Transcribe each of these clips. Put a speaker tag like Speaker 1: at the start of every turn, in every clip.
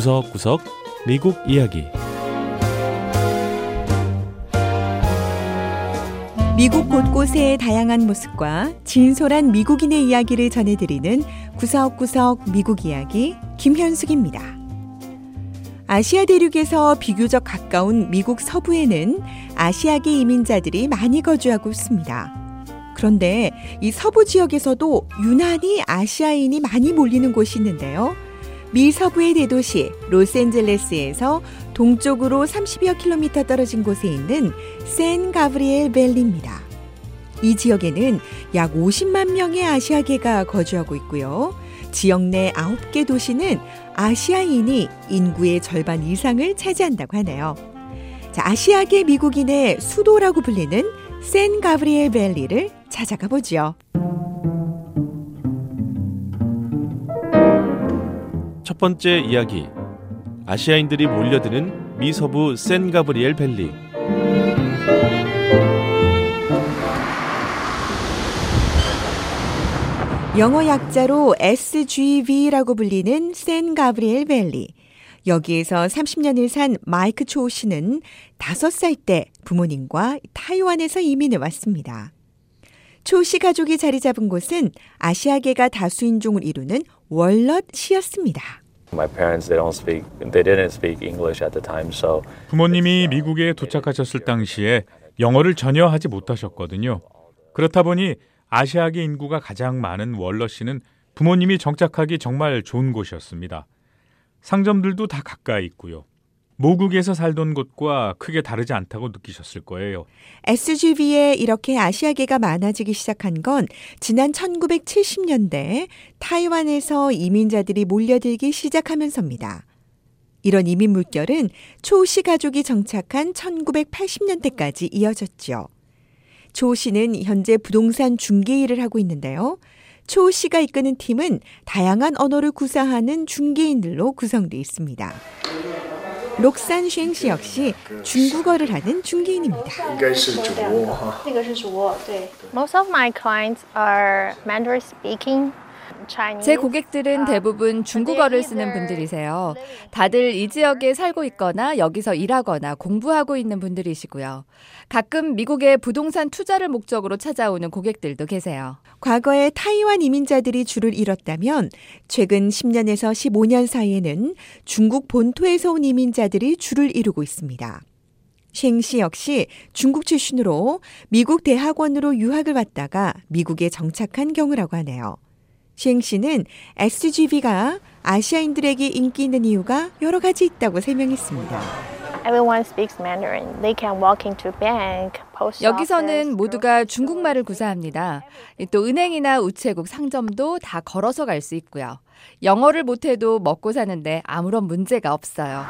Speaker 1: 구석구석 미국 이야기
Speaker 2: 미국 곳곳의 다양한 모습과 진솔한 미국인의 이야기를 전해드리는 구석구석 미국 이야기 김현숙입니다. 아시아 대륙에서 비교적 가까운 미국 서부에는 아시아계 이민자들이 많이 거주하고 있습니다. 그런데 이 서부 지역에서도 유난히 아시아인이 많이 몰리는 곳이 있는데요. 미 서부의 대도시 로스앤젤레스에서 동쪽으로 30여 킬로미터 떨어진 곳에 있는 샌 가브리엘 밸리입니다. 이 지역에는 약 50만 명의 아시아계가 거주하고 있고요. 지역 내 9개 도시는 아시아인이 인구의 절반 이상을 차지한다고 하네요. 자, 아시아계 미국인의 수도라고 불리는 샌 가브리엘 밸리를 찾아가 보죠.
Speaker 1: 번째 이야기 아시아인들이 몰려드는 미서부 샌 가브리엘 밸리
Speaker 2: 영어 약자로 SGV라고 불리는 샌 가브리엘 밸리. 여기에서 30년을 산 마이크 초 씨는 5살 때 부모님과 타이완에서 이민을 왔습니다. 초씨 가족이 자리 잡은 곳은 아시아계가 다수인종을 이루는 월넛시였습니다.
Speaker 3: 부모님이 미국에 도착하셨을 당시에 영어를 전혀 하지 못하셨거든요. 그렇다 보니 아시아계 인구가 가장 많은 월러시는 부모님이 정착하기 정말 좋은 곳이었습니다. 상점들도 다 가까이 있고요. 모국에서 살던 곳과 크게 다르지 않다고 느끼셨을 거예요.
Speaker 2: SGV에 이렇게 아시아계가 많아지기 시작한 건 지난 1970년대 타이완에서 이민자들이 몰려들기 시작하면서입니다. 이런 이민 물결은 초씨 가족이 정착한 1980년대까지 이어졌죠. 초 씨는 현재 부동산 중개 일을 하고 있는데요. 초 씨가 이끄는 팀은 다양한 언어를 구사하는 중개인들로 구성되어 있습니다. 록산 쉥 씨 역시 중국어를 하는 중개인입니다.
Speaker 4: Most of my clients are Mandarin speaking.
Speaker 5: 제 고객들은 대부분 중국어를 쓰는 분들이세요. 다들 이 지역에 살고 있거나 여기서 일하거나 공부하고 있는 분들이시고요. 가끔 미국의 부동산 투자를 목적으로 찾아오는 고객들도 계세요.
Speaker 2: 과거에 타이완 이민자들이 줄을 잃었다면 최근 10년에서 15년 사이에는 중국 본토에서 온 이민자들이 줄을 이루고 있습니다. 쉥씨 역시 중국 출신으로 미국 대학원으로 유학을 왔다가 미국에 정착한 경우라고 하네요. 쉥 씨는 SGV가 아시아인들에게 인기 있는 이유가 여러 가지 있다고 설명했습니다.
Speaker 5: 여기서는 모두가 중국말을 구사합니다. 또 은행이나 우체국, 상점도 다 걸어서 갈 수 있고요. 영어를 못해도 먹고 사는데 아무런 문제가 없어요.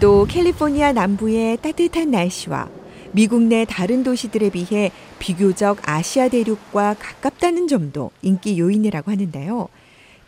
Speaker 2: 또 캘리포니아 남부의 따뜻한 날씨와 미국 내 다른 도시들에 비해 비교적 아시아 대륙과 가깝다는 점도 인기 요인이라고 하는데요.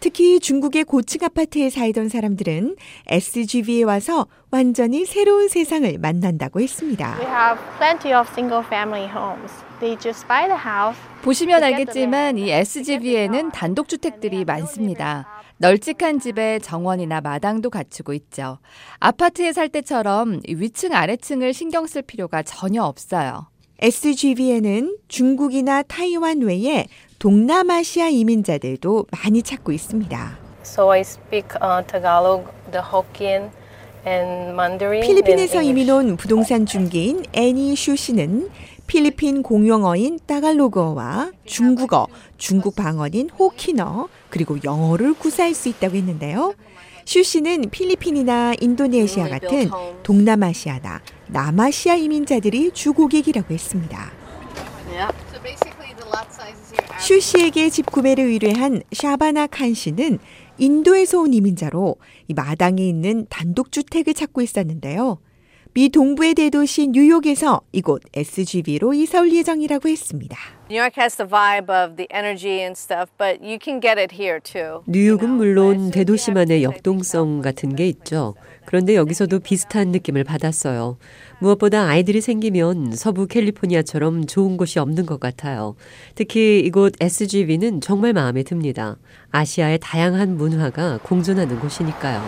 Speaker 2: 특히 중국의 고층 아파트에 살던 사람들은 SGV에 와서 완전히 새로운 세상을 만난다고 했습니다.
Speaker 4: We have plenty of single family homes. They just buy the house.
Speaker 5: 보시면 알겠지만 이 SGV에는 단독주택들이 많습니다. 널찍한 집에 정원이나 마당도 갖추고 있죠. 아파트에 살 때처럼 위층 아래층을 신경 쓸 필요가 전혀 없어요.
Speaker 2: SGV에는 중국이나 타이완 외에 동남아시아 이민자들도 많이 찾고 있습니다.
Speaker 6: So I speak uh, Tagalog, the Hokkien, and Mandarin.
Speaker 2: 필리핀에서 이민. 온 부동산 중개인 애니 슈 씨는 필리핀 공용어인 따갈로그어와 중국어, 중국 방언인 호키너, 그리고 영어를 구사할 수 있다고 했는데요. 슈 씨는 필리핀이나 인도네시아 같은 동남아시아나 남아시아 이민자들이 주 고객이라고 했습니다. 슈 씨에게 집 구매를 의뢰한 샤바나 칸 씨는 인도에서 온 이민자로 이 마당에 있는 단독주택을 찾고 있었는데요. 미 동부의 대도시 뉴욕에서 이곳 SGV로 이사 올 예정이라고 했습니다.
Speaker 7: New York has the vibe of the energy and stuff, but you can get it here too.
Speaker 8: 뉴욕은 물론 대도시만의 역동성 같은 게 있죠. 그런데 여기서도 비슷한 느낌을 받았어요. 무엇보다 아이들이 생기면 서부 캘리포니아처럼 좋은 곳이 없는 것 같아요. 특히 이곳 SGV는 정말 마음에 듭니다. 아시아의 다양한 문화가 공존하는 곳이니까요.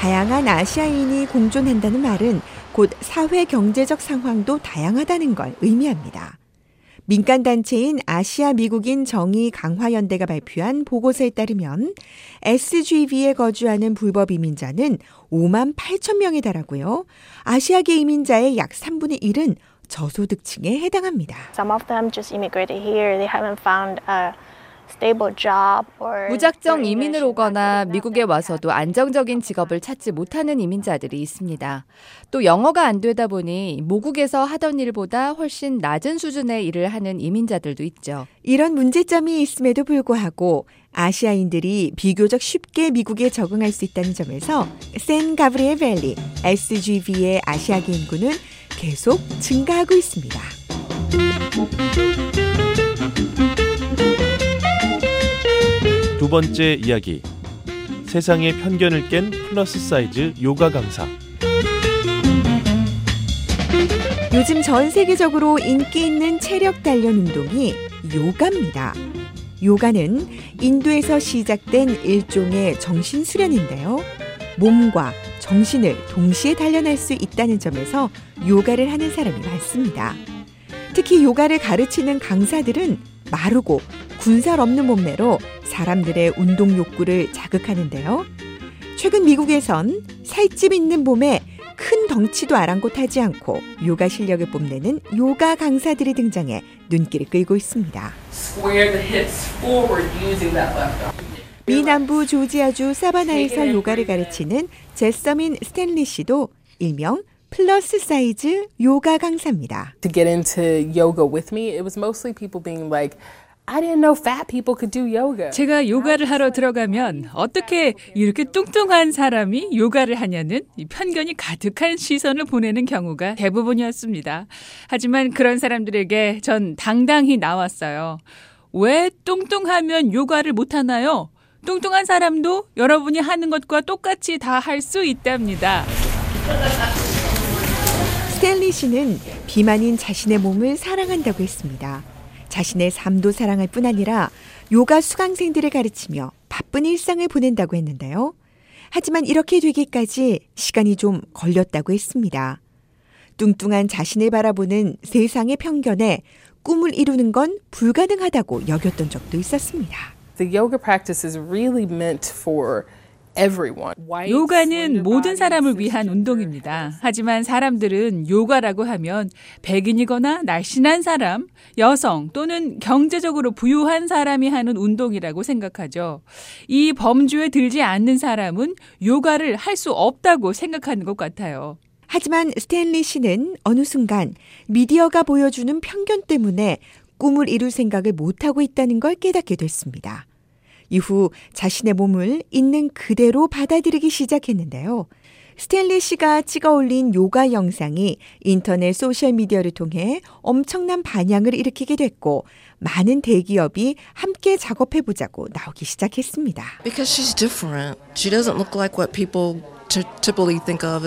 Speaker 2: 다양한 아시아인이 공존한다는 말은 곧 사회 경제적 상황도 다양하다는 걸 의미합니다. 민간 단체인 아시아 미국인 정의 강화 연대가 발표한 보고서에 따르면 SGV에 거주하는 불법 이민자는 5만 8천 명에 달하고요. 아시아계 이민자의 약 3분의 1은 저소득층에 해당합니다.
Speaker 4: Some of them just immigrated here. They haven't found a
Speaker 5: 무작정 이민을 오거나 미국에 와서도 안정적인 직업을 찾지 못하는 이민자들이 있습니다. 또 영어가 안 되다 보니 모국에서 하던 일보다 훨씬 낮은 수준의 일을 하는 이민자들도 있죠.
Speaker 2: 이런 문제점이 있음에도 불구하고 아시아인들이 비교적 쉽게 미국에 적응할 수 있다는 점에서 샌 가브리엘 밸리 SGV의 아시아계 인구는 계속 증가하고 있습니다.
Speaker 1: 두 번째 이야기. 세상의 편견을 깬 플러스 사이즈 요가 강사.
Speaker 2: 요즘 전 세계적으로 인기 있는 체력 단련 운동이 요가입니다. 요가는 인도에서 시작된 일종의 정신 수련인데요. 몸과 정신을 동시에 단련할 수 있다는 점에서 요가를 하는 사람이 많습니다. 특히 요가를 가르치는 강사들은 마르고 군살 없는 몸매로 사람들의 운동 욕구를 자극하는데요. 최근 미국에선 살집 있는 몸에 큰 덩치도 아랑곳하지 않고 요가 실력을 뽐내는 요가 강사들이 등장해 눈길을 끌고 있습니다.
Speaker 9: Square the hips forward using that left arm.
Speaker 2: 미 남부 조지아주 사바나에서 요가를 가르치는 제서민 스탠리 씨도 일명 플러스 사이즈 요가 강사입니다.
Speaker 10: to get into yoga with me, it was mostly people being like, I didn't know fat people could do yoga.
Speaker 11: 제가 요가를 하러 들어가면 어떻게 이렇게 뚱뚱한 사람이 요가를 하냐는 이 편견이 가득한 시선을 보내는 경우가 대부분이었습니다. 하지만 그런 사람들에게 전 당당히 나왔어요. 왜 뚱뚱하면 요가를 못하나요? 뚱뚱한 사람도 여러분이 하는 것과 똑같이 다 할 수 있답니다.
Speaker 2: 스탠리 씨는 비만인 자신의 몸을 사랑한다고 했습니다. 자신의 삶도 사랑할 뿐 아니라 요가 수강생들을 가르치며 바쁜 일상을 보낸다고 했는데요. 하지만 이렇게 되기까지 시간이 좀 걸렸다고 했습니다. 뚱뚱한 자신을 바라보는 세상의 편견에 꿈을 이루는 건 불가능하다고 여겼던 적도 있었습니다.
Speaker 10: The yoga practice is really meant for
Speaker 11: 요가는 모든 사람을 위한 운동입니다. 하지만 사람들은 요가라고 하면 백인이거나 날씬한 사람, 여성 또는 경제적으로 부유한 사람이 하는 운동이라고 생각하죠. 이 범주에 들지 않는 사람은 요가를 할 수 없다고 생각하는 것 같아요.
Speaker 2: 하지만 스탠리 씨는 어느 순간 미디어가 보여주는 편견 때문에 꿈을 이룰 생각을 못하고 있다는 걸 깨닫게 됐습니다. 이후 자신의 몸을 있는 그대로 받아들이기 시작했는데요. 스탠리 씨가 찍어 올린 요가 영상이 인터넷 소셜미디어를 통해 엄청난 반향을 일으키게 됐고 많은 대기업이 함께 작업해보자고 나오기 시작했습니다.
Speaker 12: Because she's different. She doesn't look like what people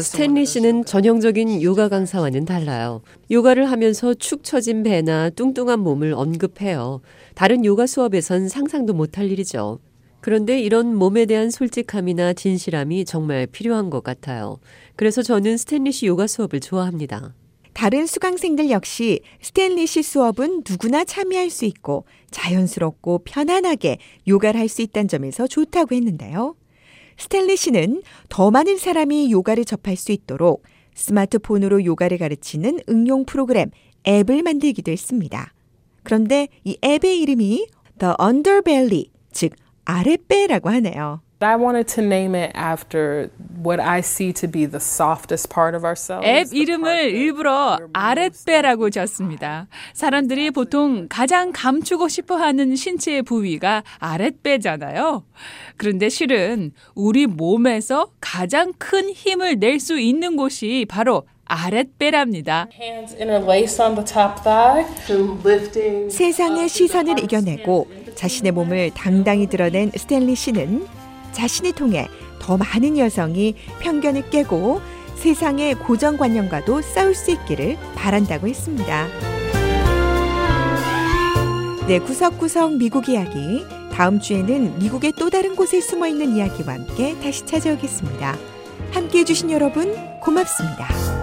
Speaker 8: 스탠리 씨는 전형적인 요가 강사와는 달라요. 요가를 하면서 축 처진 배나 뚱뚱한 몸을 언급해요. 다른 요가 수업에선 상상도 못할 일이죠. 그런데 이런 몸에 대한 솔직함이나 진실함이 정말 필요한 것 같아요. 그래서 저는 스탠리 씨 요가 수업을 좋아합니다.
Speaker 2: 다른 수강생들 역시 스탠리 씨 수업은 누구나 참여할 수 있고 자연스럽고 편안하게 요가를 할 수 있다는 점에서 좋다고 했는데요. 스탠리 씨는 더 많은 사람이 요가를 접할 수 있도록 스마트폰으로 요가를 가르치는 응용 프로그램 앱을 만들기도 했습니다. 그런데 이 앱의 이름이 The Underbelly, 즉 아랫배라고 하네요.
Speaker 10: I wanted to name it after what I see to be the softest part of ourselves.
Speaker 11: 앱 이름을 일부러 아랫배라고 졌습니다. 사람들이 보통 가장 감추고 싶어 하는 신체의 부위가 아랫배잖아요. 그런데 실은 우리 몸에서 가장 큰 힘을 낼 수 있는 곳이 바로 아랫배랍니다.
Speaker 2: 세상의 시선을 이겨내고 자신의 몸을 당당히 드러낸 스탠리 씨는 자신을 통해 더 많은 여성이 편견을 깨고 세상의 고정관념과도 싸울 수 있기를 바란다고 했습니다. 네, 구석구석 미국 이야기. 다음 주에는 미국의 또 다른 곳에 숨어 있는 이야기와 함께 다시 찾아오겠습니다. 함께 해주신 여러분, 고맙습니다.